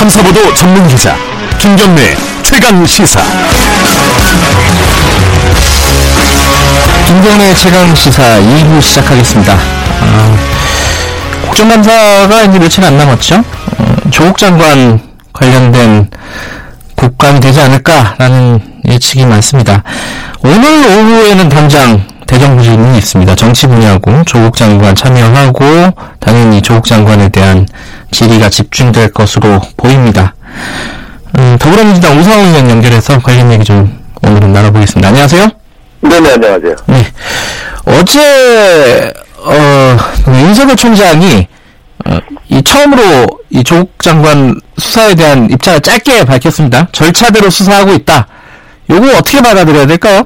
탐사보도 전문 기자 김경래 최강 시사. 김경래 최강 시사 2부 시작하겠습니다. 아, 국정감사가 이제 며칠 안 남았죠? 어, 조국 장관 관련된 국감이 되지 않을까라는 예측이 많습니다. 오늘 오후에는 당장 대정부 질문이 있습니다. 정치 분야고 조국 장관 참여하고 당연히 조국 장관에 대한 질의가 집중될 것으로 보입니다. 음, 더불어민주당 우상호 의원 연결해서 관련 얘기 좀 오늘은 나눠보겠습니다. 안녕하세요. 네네, 안녕하세요. 네. 어제, 어, 윤석열 총장이, 어, 이 처음으로 이 조국 장관 수사에 대한 입장을 짧게 밝혔습니다. 절차대로 수사하고 있다. 요거 어떻게 받아들여야 될까요?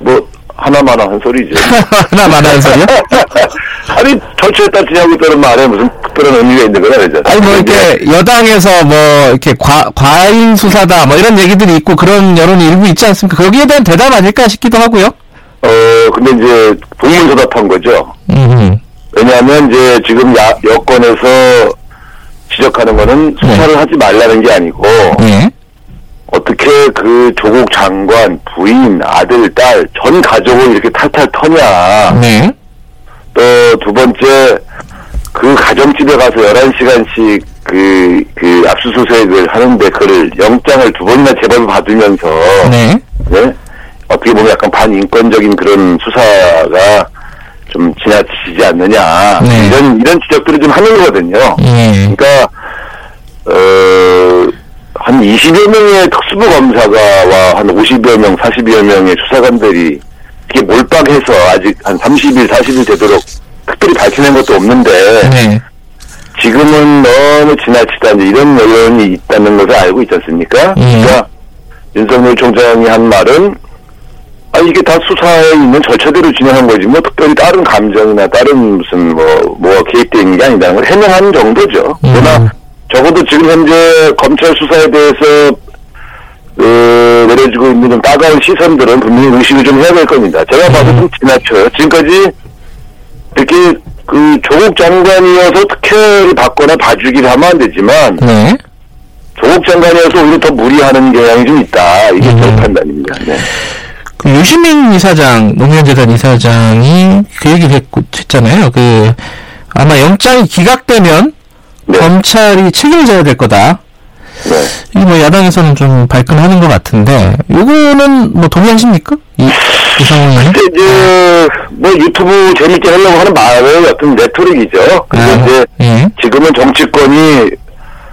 뭐, 하나마나 한 소리죠. 하나만 하는 소리요? 아니, 절차에 따지냐고 있다는 말에 무슨 특별한 의미가 있는 건 아니잖아요. 아니, 뭐, 이렇게, 여당에서 뭐, 이렇게 과, 과잉 수사다, 뭐, 이런 얘기들이 있고, 그런 여론이 일부 있지 않습니까? 거기에 대한 대답 아닐까 싶기도 하고요. 어, 근데 이제, 동문서답한 거죠. 음, 왜냐하면 이제 지금 야, 여권에서 지적하는 거는 수사를 하지 말라는 게 아니고, 예. 어떻게 그 조국 장관, 부인, 아들, 딸, 전 가족을 이렇게 탈탈 터냐. 네. 또 두 번째 그 가정집에 가서 11시간씩 그, 그 압수수색을 하는데 그를 영장을 두 번이나 제발 받으면서 네. 네? 어떻게 보면 약간 반인권적인 그런 수사가 좀 지나치지 않느냐 네. 이런 이런 지적들을 좀 하는 거거든요. 예. 그러니까 어 한 20여 명의 특수부 검사가와 한 50여 명, 40여 명의 수사관들이 이렇게 몰빵해서 아직 한 30일, 40일 되도록 특별히 밝혀낸 것도 없는데 네. 지금은 너무 지나치다 이런 여론이 있다는 것을 알고 있지 않습니까? 예. 그러니까 윤석열 총장이 한 말은 아 이게 다 수사에 있는 절차대로 진행한 거지 뭐 특별히 다른 감정이나 다른 무슨 뭐 뭐가 개입되어 있는 게 아니라는 걸 해명하는 정도죠. 음. 그러나 적어도 지금 현재 검찰 수사에 대해서 어, 내려지고 있는 좀 따가운 시선들은 분명히 의식을 좀 해야 될 겁니다. 제가 봐도 좀 지나쳐요. 지금까지 이렇게 그 조국 장관이어서 특혜를 받거나 봐주기를 하면 안 되지만 네. 조국 장관이어서 오히려 더 무리하는 경향이 좀 있다. 이게 제 음. 판단입니다. 네. 그 유시민 이사장, 노무현재단 이사장이 그 얘기를 했고, 했잖아요. 그, 아마 영장이 기각되면 네. 검찰이 책임져야 될 거다. 네. 이뭐 야당에서는 좀 발끈하는 것 같은데, 요거는 뭐 동의하십니까? 이, 이상훈 의원님? 근데 이제 뭐 유튜브 재밌게 하려고 하는 말의 어떤 레토릭이죠. 근데 아, 이제 예. 지금은 정치권이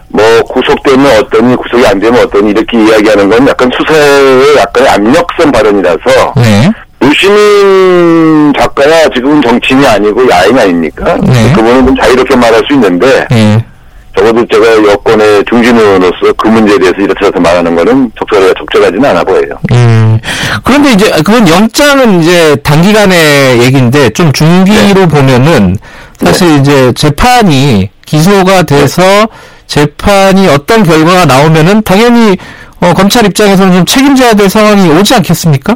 뭐 구속되면 어떠니 구속이 안 되면 어떠니 이렇게 이야기하는 건 약간 수사의 약간의 압력성 발언이라서 네. 유시민 작가야 지금은 정치인이 아니고 야인 아닙니까? 네. 그분은 좀 자유롭게 말할 수 있는데 예. 적어도 제가 여권의 중진 의원으로서 그 문제에 대해서 이렇게 저렇게 말하는 거는 적절하, 적절하지는 않아 보여요. 음. 그런데 이제, 그건 영장은 이제 단기간의 얘기인데, 좀 중기로 네. 보면은, 사실 이제 재판이 기소가 돼서 재판이 어떤 결과가 나오면은, 당연히, 어, 검찰 입장에서는 좀 책임져야 될 상황이 오지 않겠습니까?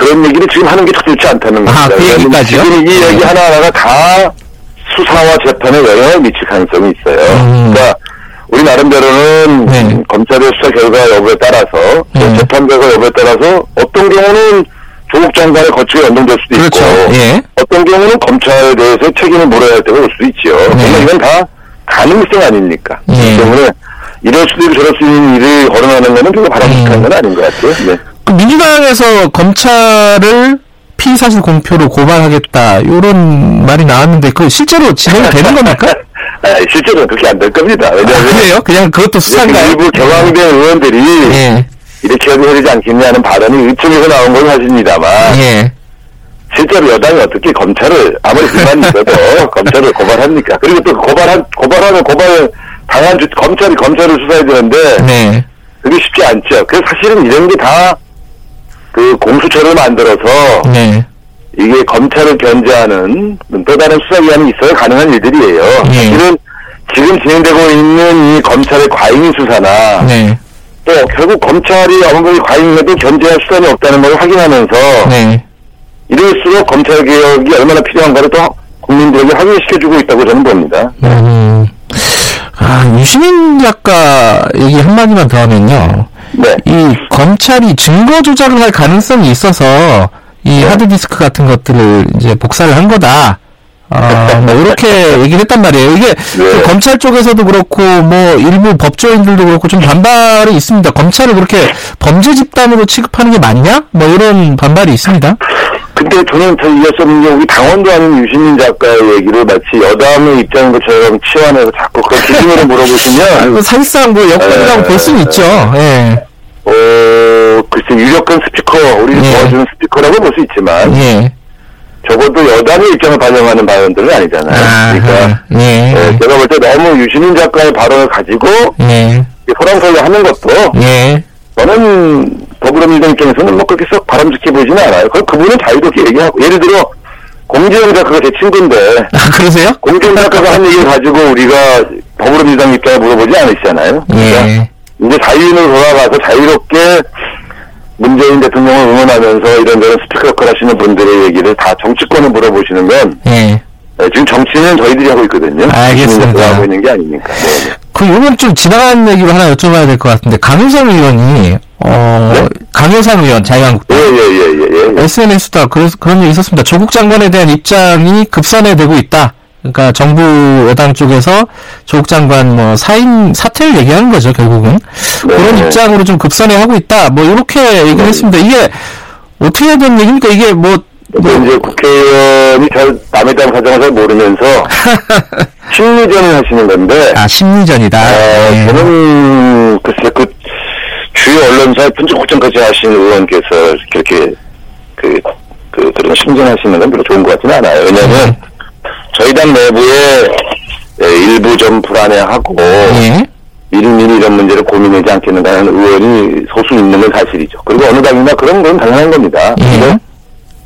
그런 얘기를 지금 하는 게 적절치 않다는 아, 겁니다. 그 왜냐하면 얘기까지요? 지금 이 얘기 네. 하나하나가 다 수사와 재판에 영향을 미칠 가능성이 있어요. 음. 그러니까 우리 나름대로는 네. 검찰의 수사 결과 여부에 따라서 또 네. 재판 결과 여부에 따라서 어떤 경우는 조국 장관의 거취가 연동될 수도 그렇죠. 있고 예. 어떤 경우는 검찰에 대해서 책임을 물어야 할 때가 올 수도 있죠. 그러나 이건 다 가능성 아닙니까? 네. 그렇기 때문에 이럴 수도 있고 저럴 수 있는 일을 거론하는 거는 별로 바람직한 음. 건 아닌 것 같아요. 네. 그 민주당에서 검찰을 피의사실 공표로 고발하겠다, 요런 말이 나왔는데, 그 실제로 진행이 되는 겁니까? 아, 실제로는 그렇게 안 될 겁니다. 아, 왜냐하면 그래요? 그냥 그것도 수사인가요? 일부 경황된 의원들이 예. 이렇게 해도 되지 않겠냐는 발언이 의총에서 나온 건 사실입니다만 예. 실제로 여당이 어떻게 검찰을 아무리 불만이 있어도 검찰을 고발합니까? 그리고 또 고발한 고발하면 고발 당한 주, 검찰이 검찰을 수사해야 되는데 네. 그게 쉽지 않죠. 그래서 사실은 이런 게다 그 공수처를 만들어서 네. 이게 검찰을 견제하는 또 다른 수사기관이 있어야 가능한 일들이에요. 예. 사실은 지금 진행되고 있는 이 검찰의 과잉 수사나 네. 또 결국 검찰이 아무리 과잉해도 견제할 수단이 없다는 걸 확인하면서 네. 이럴수록 검찰 개혁이 얼마나 필요한가를 또 국민들에게 확인시켜주고 있다고 저는 봅니다. 음. 아, 유시민 작가 얘기 한마디만 더 하면요. 네. 이 검찰이 증거 조작을 할 가능성이 있어서 이 하드디스크 같은 것들을 이제 복사를 한 거다. 아, 뭐 이렇게 얘기를 했단 말이에요. 이게 그 검찰 쪽에서도 그렇고 뭐 일부 법조인들도 그렇고 좀 반발이 있습니다. 검찰을 그렇게 범죄 집단으로 취급하는 게 맞냐? 뭐 이런 반발이 있습니다. 근데 저는 더 이었었는 게 우리 당원도 아닌 유시민 작가의 얘기를 마치 여담의 입장인 것처럼 치환해서 자꾸 그걸 기준으로 물어보시면 뭐 사실상 뭐 여건이라고 에, 볼 수는 있죠. 예. 어 글쎄 유력한 스피커 우리를 예. 도와주는 스피커라고 볼 수 있지만 예. 적어도 여당의 입장을 반영하는 발언들은 아니잖아요. 그러니까 예. 예, 제가 볼 때 너무 유시민 작가의 발언을 가지고 예. 소랑설레 하는 것도 예. 저는 더불어민주당 입장에서는 뭐 그렇게 썩 바람직해 보이지는 않아요. 그 그분은 자유롭게 얘기하고 예를 들어 공지영 작가가 제 친구인데 아, 그러세요? 공지영 작가가 한 얘기를 가지고 우리가 더불어민주당 입장을 물어보지 않으시잖아요. 그러니까 예. 이제 자유인으로 돌아가서 자유롭게 문재인 대통령을 응원하면서 이런저런 스피커 역할 하시는 분들의 얘기를 다 정치권을 물어보시는 건 예. 네, 지금 정치는 저희들이 하고 있거든요. 알겠습니다. 하고 있는 게 아니니까. 네. 그, 요건 좀 지나간 얘기로 하나 여쭤봐야 될 것 같은데, 강효상 의원이, 어, 네? 강효상 의원, 자유한국당. 예, 예, 예, 예, 예. SNS다. 그래서 그런 얘기 있었습니다. 조국 장관에 대한 입장이 급선회되고 있다. 그러니까 정부 여당 쪽에서 조국 장관 뭐 사임 사퇴를 얘기하는 거죠 결국은 네. 그런 입장으로 좀 급선회하고 있다. 뭐 이렇게 얘기를 했습니다. 이게 어떻게 된 얘기입니까? 이게 뭐 근데 이제 국회의원이 잘 남의 땅 사정을 잘 모르면서 심리전을 하시는 건데 아, 심리전이다. 어, 예. 저는 글쎄 그 주요 언론사에 분석 걱정까지 하신 의원께서 그렇게 그, 그 그런 심전하시는 건 별로 좋은 것 같지는 않아요. 왜냐하면 음. 저희 당 내부에 예, 일부 좀 불안해하고 예. 미리미리 이런 문제를 고민하지 않겠는가 하는 의원이 소수 있는 건 사실이죠. 그리고 어느 당이나 그런 건 당연한 겁니다. 예. 근데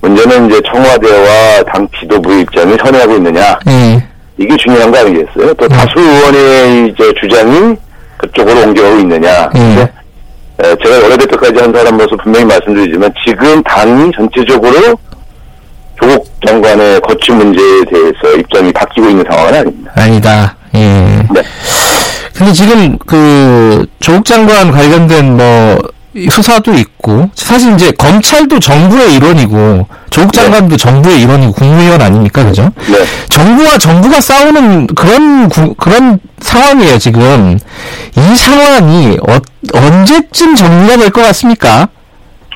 문제는 이제 청와대와 당 지도부의 입장이 선회하고 있느냐 예. 이게 중요한 거 아니겠어요? 또 다수 의원의 이제 주장이 그쪽으로 옮겨오고 있느냐. 에, 제가 원내대표까지 한 사람으로서 분명히 말씀드리지만 지금 당이 전체적으로 조국 장관의 거취 문제에 대해서 입장이 바뀌고 있는 상황은 아닙니다. 아니다. 예. 네. 근데 지금 그 조국 장관 관련된 뭐 수사도 있고 사실 이제 검찰도 정부의 일원이고 조국 장관도 정부의 일원이고 국무위원 아닙니까 그죠? 네. 정부와 정부가 싸우는 그런 구- 그런 상황이에요 지금 이 상황이 어, 언제쯤 정리가 될 것 같습니까?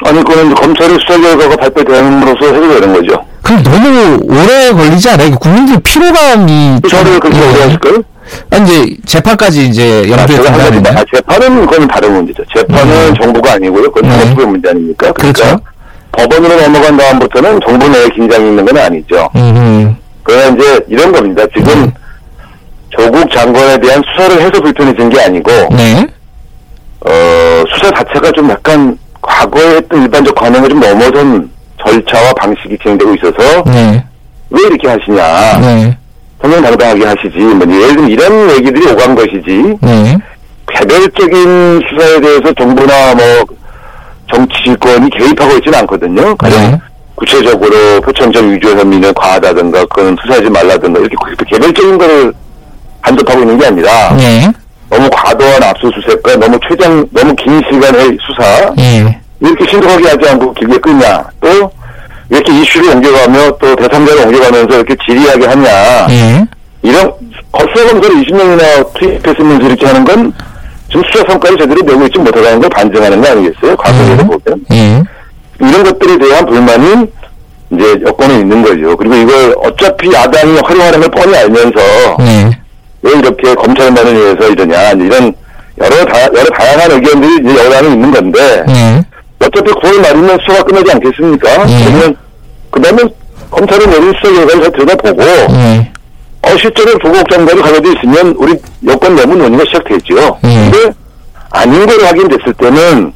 아니, 그건 검찰의 수사 결과가 발표됨으로써 해결되는 거죠. 그럼 너무 오래 걸리지 않아요? 국민들 피로감이 수사를 그렇게 오래 하실까요? 아, 이제 재판까지 이제 아, 한 가지, 들어가는데 아, 재판은 그건 다른 문제죠. 재판은 정부가 아니고요. 그건 네. 사법부의 문제 아닙니까? 그러니까 그렇죠. 법원으로 넘어간 다음부터는 정부 내에 긴장이 있는 건 아니죠. 음, 그러나 이제 이런 겁니다. 지금 네. 조국 장관에 대한 수사를 해서 불편해진 게 아니고 네. 어, 수사 자체가 좀 약간 과거에 했던 일반적 관행을 좀 넘어선 절차와 방식이 진행되고 있어서 네. 왜 이렇게 하시냐. 네. 정정당당하게 하시지. 뭐 예를 들면 이런 얘기들이 오간 것이지. 네. 개별적인 수사에 대해서 정부나 뭐 정치권이 개입하고 있지는 않거든요. 가령 네. 구체적으로 표창장 위조 혐의는 과하다든가 그건 수사하지 말라든가 이렇게 개별적인 거를 간접하고 있는 게 아니라 네. 너무 과도한 압수수색과 너무 최장 너무 긴 시간의 수사 예. 이렇게 신속하게 하지 않고 길게 끄냐 또 이렇게 이슈를 옮겨가며 또 대상자를 옮겨가면서 이렇게 지리하게 하냐 예. 이런 거수검사를 20명이나 투입했으면서 이렇게 하는 건 지금 수사 성과를 제대로 내고 있지 못하다는 걸 반증하는 거 아니겠어요? 과거에도 음. 보면 예. 이런 것들에 대한 불만이 이제 여건에 있는 거죠. 그리고 이걸 어차피 야당이 활용하는 걸 뻔히 알면서 예. 왜 이렇게 검찰만을 위해서 이러냐 이런 여러 다 여러 다양한 의견들이 이제 여당에 있는 건데 예. 어차피 9월 말이면 수사가 끝나지 않겠습니까? 예. 그러면 그다음에 검찰이 내린 수사 결과를 잘 들여다보고 예. 어 실제로 조국 장관이 가져져 있으면 우리 여권 내부 논의가 시작되죠. 예. 근데 아닌 걸로 확인됐을 때는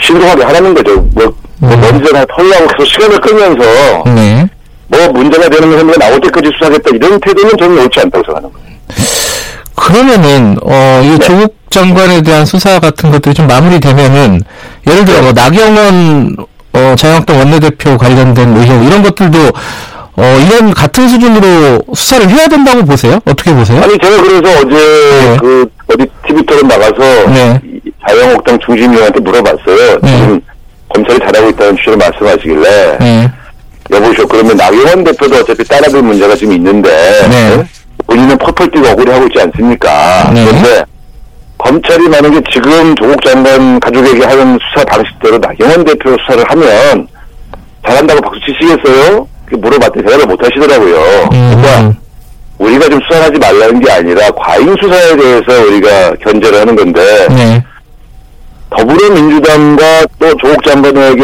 신속하게 하라는 거죠. 뭐, 뭐 음. 먼저 다 털라고 계속 시간을 끌면서 네. 뭐 문제가 되는 혐의가 나올 때까지 수사하겠다 이런 태도는 저는 옳지 않다고 생각하는 거예요. 그러면은 어, 이 네. 조국 장관에 대한 수사 같은 것들이 좀 마무리되면은 예를 들어 뭐 나경원 어, 자유한국당 원내대표 관련된 의혹 이런 것들도 어, 이런 같은 수준으로 수사를 해야 된다고 보세요? 어떻게 보세요? 아니 제가 그래서 어제 네. 그 어디 TV 토론 나가서 네. 이 자유한국당 중심위원한테 물어봤어요. 네. 지금 검찰이 잘하고 있다는 취지로 말씀하시길래 네. 여보시오 그러면 나경원 대표도 어차피 따라들 문제가 좀 있는데 네. 어? 본인은 펄펄 뛰고 억울해하고 있지 않습니까? 네. 그런데 검찰이 만약에 지금 조국 장관 가족에게 하는 수사 방식대로 나경원 대표 수사를 하면 잘한다고 박수 치시겠어요? 물어봤더니 대답을 못 하시더라고요. 그러니까 음, 우리가 좀 수사하지 말라는 게 아니라 과잉 수사에 대해서 우리가 견제를 하는 건데 네. 더불어민주당과 또 조국 장관에게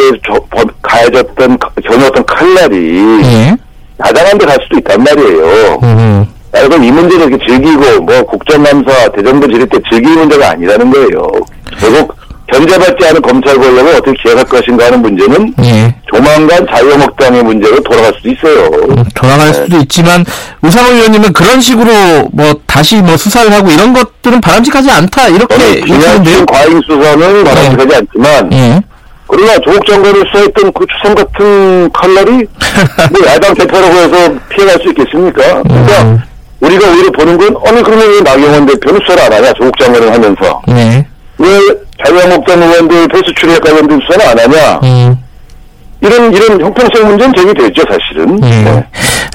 가해졌던 겨누었던 칼날이 예. 야당한 데갈 수도 있단 말이에요. 음, 아, 그럼 이 문제를 이렇게 즐기고 뭐 국정감사 대정부 지릴 때 즐길 문제가 아니라는 거예요. 결국 견제받지 않은 검찰 권력을 어떻게 기억할 것인가 하는 문제는 예. 조만간 자유한국당의 문제로 돌아갈 수도 있어요. 음, 돌아갈 수도 있지만 우상호 의원님은 그런 식으로 뭐 다시 뭐 수사를 하고 이런 것들은 바람직하지 않다 이렇게. 지나친 과잉 수사는 바람직하지 않지만 예. 그러나 조국 장관을 수사했던 그 추상 같은 칼날이 뭐 야당 대표라고 해서 피해갈 수 있겠습니까? 그러니까 음. 우리가 오히려 보는 건 아니 그러면 왜 나경원 대표는 수사를 안 하냐 조국 장관을 하면서 네. 왜 자유한국당 의원들 패스 출입 관련된 수사는 안 하냐 음. 이런 이런 형평성 문제는 제기되죠 사실은 예. 네.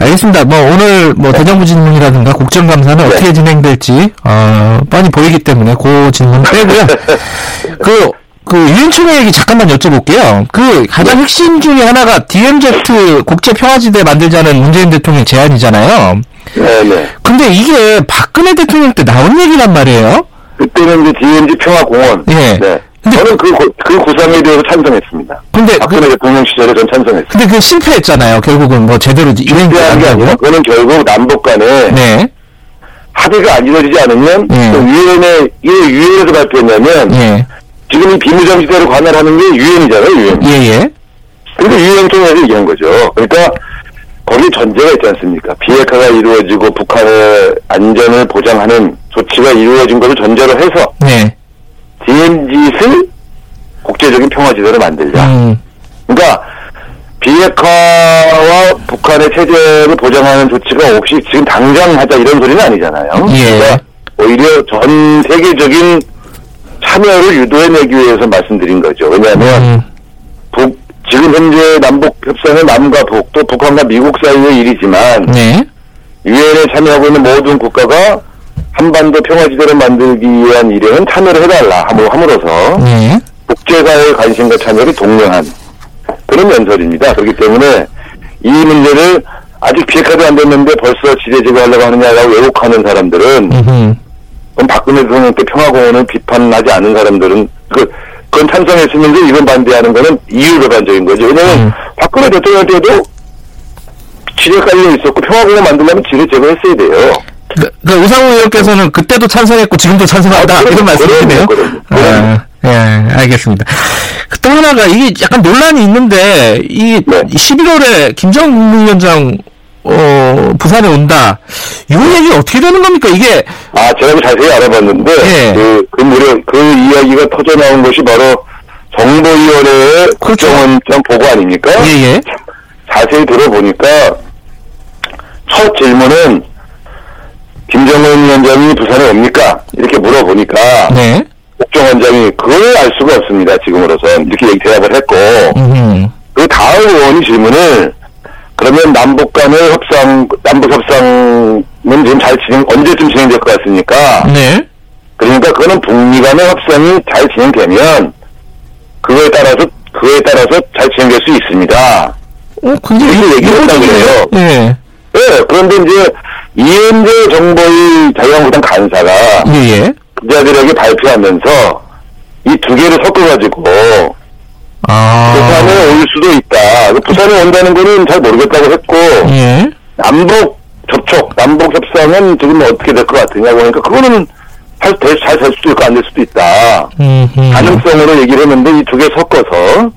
알겠습니다. 뭐 오늘 뭐 대정부 질문이라든가 국정감사는 네. 어떻게 진행될지 어, 뻔히 보이기 때문에 그 질문 빼고요. 그, 그 유엔총회 얘기 잠깐만 여쭤볼게요. 그 가장 핵심 중에 하나가 DMZ 국제 평화지대 만들자는 문재인 대통령 제안이잖아요. 네 네 근데 이게 박근혜 대통령 때 나온 얘기란 말이에요. 그때는 이제 DMZ 평화공원 예. 네. 근데- 저는 그, 고- 그 구상에 대해서 찬성했습니다 근데 박근혜 그, 대통령 시절에 전 찬성했습니다 근데 그 실패했잖아요. 결국은 뭐 제대로 필요한 게 아니라 그거는 결국 남북 간에 네. 합의가 안 이루어지지 않으면 예. 또 유엔에 이 유엔에서 발표했냐면 예. 지금 이 비무장지대를 관할하는 게 유엔이잖아요 유엔. 예, 예. 근데 유엔 통해서 얘기한 거죠. 그러니까 거기 전제가 있지 않습니까? 비핵화가 이루어지고 북한의 안전을 보장하는 조치가 이루어진 것을 전제로 해서 네. DMZ를 국제적인 평화지대로 만들자. 음. 그러니까 비핵화와 북한의 체제를 보장하는 조치가 없이 지금 당장 하자 이런 소리는 아니잖아요. 예. 그러니까 오히려 전 세계적인 참여를 유도해내기 위해서 말씀드린 거죠. 왜냐하면 음. 북 지금 현재 남북 협상은 남과 북또 북한과 미국 사이의 일이지만 네. 유엔에 참여하고 있는 모든 국가가 한반도 평화지대를 만들기 위한 일에는 참여를 해달라 함으로- 함으로써 네. 국제사회의 관심과 참여를 독려한 그런 연설입니다. 그렇기 때문에 이 문제를 아직 비핵화도 안 됐는데 벌써 지대 제거하려고 하느냐라고 왜곡하는 사람들은 음흠. 그럼 박근혜 대통령 때 평화공원을 비판하지 않은 사람들은 그 그건 찬성했으면서 이건 반대하는 거는 이유배반적인 거죠. 왜냐면 음. 박근혜 대통령 때도 지뢰 깔려 있었고 평화공원 만들려면 지뢰 제거했어야 돼요. 그, 그 우상호 의원께서는 그때도 찬성했고 지금도 찬성한다 아, 이런 말씀이시네요. 아, 예, 알겠습니다. 그또 하나가 이게 약간 논란이 있는데 이 네. 11월에 김정은 국무위원장 어, 부산에 온다. 이 얘기 어떻게 되는 겁니까? 이게 아, 제가 그 자세히 알아봤는데, 예. 그, 그 무려, 그 이야기가 터져 나온 것이 바로 정보위원회의 국정원장 보고 아닙니까? 그렇죠. 예예. 자세히 들어보니까, 첫 질문은, 김정은 위원장이 부산에 옵니까? 이렇게 물어보니까, 네. 국정원장이 그걸 알 수가 없습니다, 지금으로선. 이렇게 대답을 했고, 음. 그 다음 의원이 질문을 그러면 남북 간의 협상, 남북 협상은 지금 잘 진행, 언제쯤 진행될 것 같습니까? 네. 그러니까 그거는 북미 간의 협상이 잘 진행되면 그거에 따라서 그거에 따라서 잘 진행될 수 있습니다. 어, 근데 이렇게 얘기를 했다고 그래요. 예. 예, 그런데 이제 이은재 정보위 자유한국당 간사가 예 예. 기자들에게 발표하면서 이 두 개를 섞어가지고 아. 부산에 올 수도 있다. 그 부산에 온다는 거는 잘 모르겠다고 했고 예. 남북 접촉, 남북 협상은 지금 어떻게 될 것 같으냐고 하니까 그거는 잘될 수도 있고 안 될 수도 있다. 음. 음. 가능성으로 얘기를 했는데 이 두 개 섞어서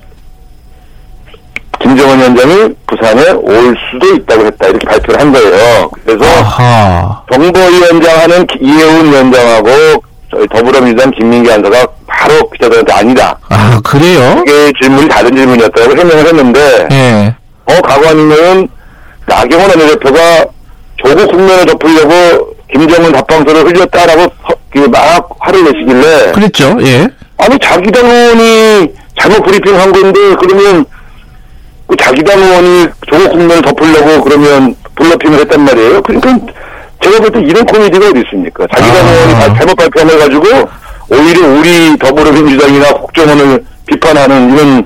김정은 위원장이 부산에 올 수도 있다고 했다 이렇게 발표를 한 거예요. 그래서 아하. 정보위원장 하는 기- 이해운 위원장하고 저희 더불어민주당 김민기 한사가 바로 기자들한테 아니다. 아, 그래요? 이게 질문이 다른 질문이었다고 해명을 했는데 예. 어, 가관이면 나경원 원내대표가 조국 국면을 덮으려고 김정은 답방서를 흘렸다라고 허- 그막 화를 내시길래 그랬죠. 예. 아니 자기 당 의원이 잘못 브리핑한 건데 그러면 그 자기 당 의원이 조국 국면을 덮으려고 그러면 블러핑을 했단 말이에요. 그러니까 제가 볼 때 이런 코미디가 어디 있습니까? 자기 당 아. 잘못 발표해 가지고 오히려 우리 더불어민주당이나 국정원을 비판하는 이런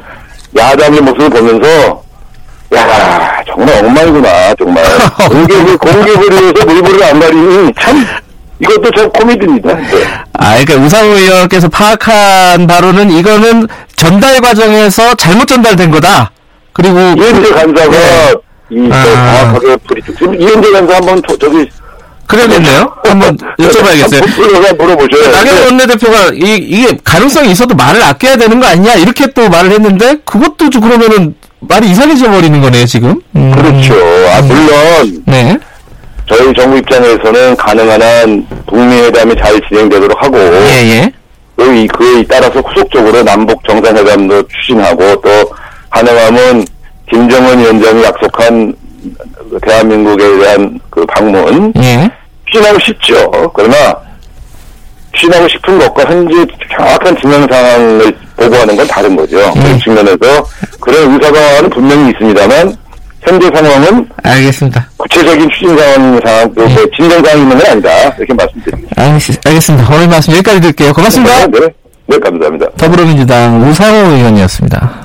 야당의 모습을 보면서 야 정말 엉망이구나 정말 공개를 공개를 위해서 물불을 안 가리니 참 이것도 참 코미디입니다. 네. 아, 그러니까 우상호 의원께서 파악한 바로는 이거는 전달 과정에서 잘못 전달된 거다. 그리고 이현재 간사가 네. 이 아. 저 정확하게 지금 이현재 간사 한번 저, 저기 그래야겠네요. 한번 여쭤봐야겠어요. 물어보셔요. 나경원 네. 원내대표가 이, 이게 가능성이 있어도 말을 아껴야 되는 거 아니냐 이렇게 또 말을 했는데 그것도 좀 그러면은 말이 이상해져 버리는 거네요 지금. 음. 그렇죠. 아 물론 네. 저희 정부 입장에서는 가능한 한 북미회담이 잘 진행되도록 하고 예 예. 또 이, 그에 따라서 후속적으로 남북 정상회담도 추진하고 또 가능하면 김정은 위원장이 약속한 그 대한민국에 대한 그 방문 예. 추진하고 싶죠. 그러나 추진하고 싶은 것과 현재 정확한 진행 상황을 보고하는 건 다른 거죠. 그런 측면에서 그런 의사가는 분명히 있습니다만 현재 상황은 알겠습니다. 구체적인 추진 상황, 상황, 그 진정 상황이 있는 건 아니다. 이렇게 말씀드리겠습니다. 알겠, 알겠 습니다. 오늘 말씀 여기까지 드릴게요. 고맙습니다. 네, 네, 감사합니다. 더불어민주당 우상호 의원이었습니다.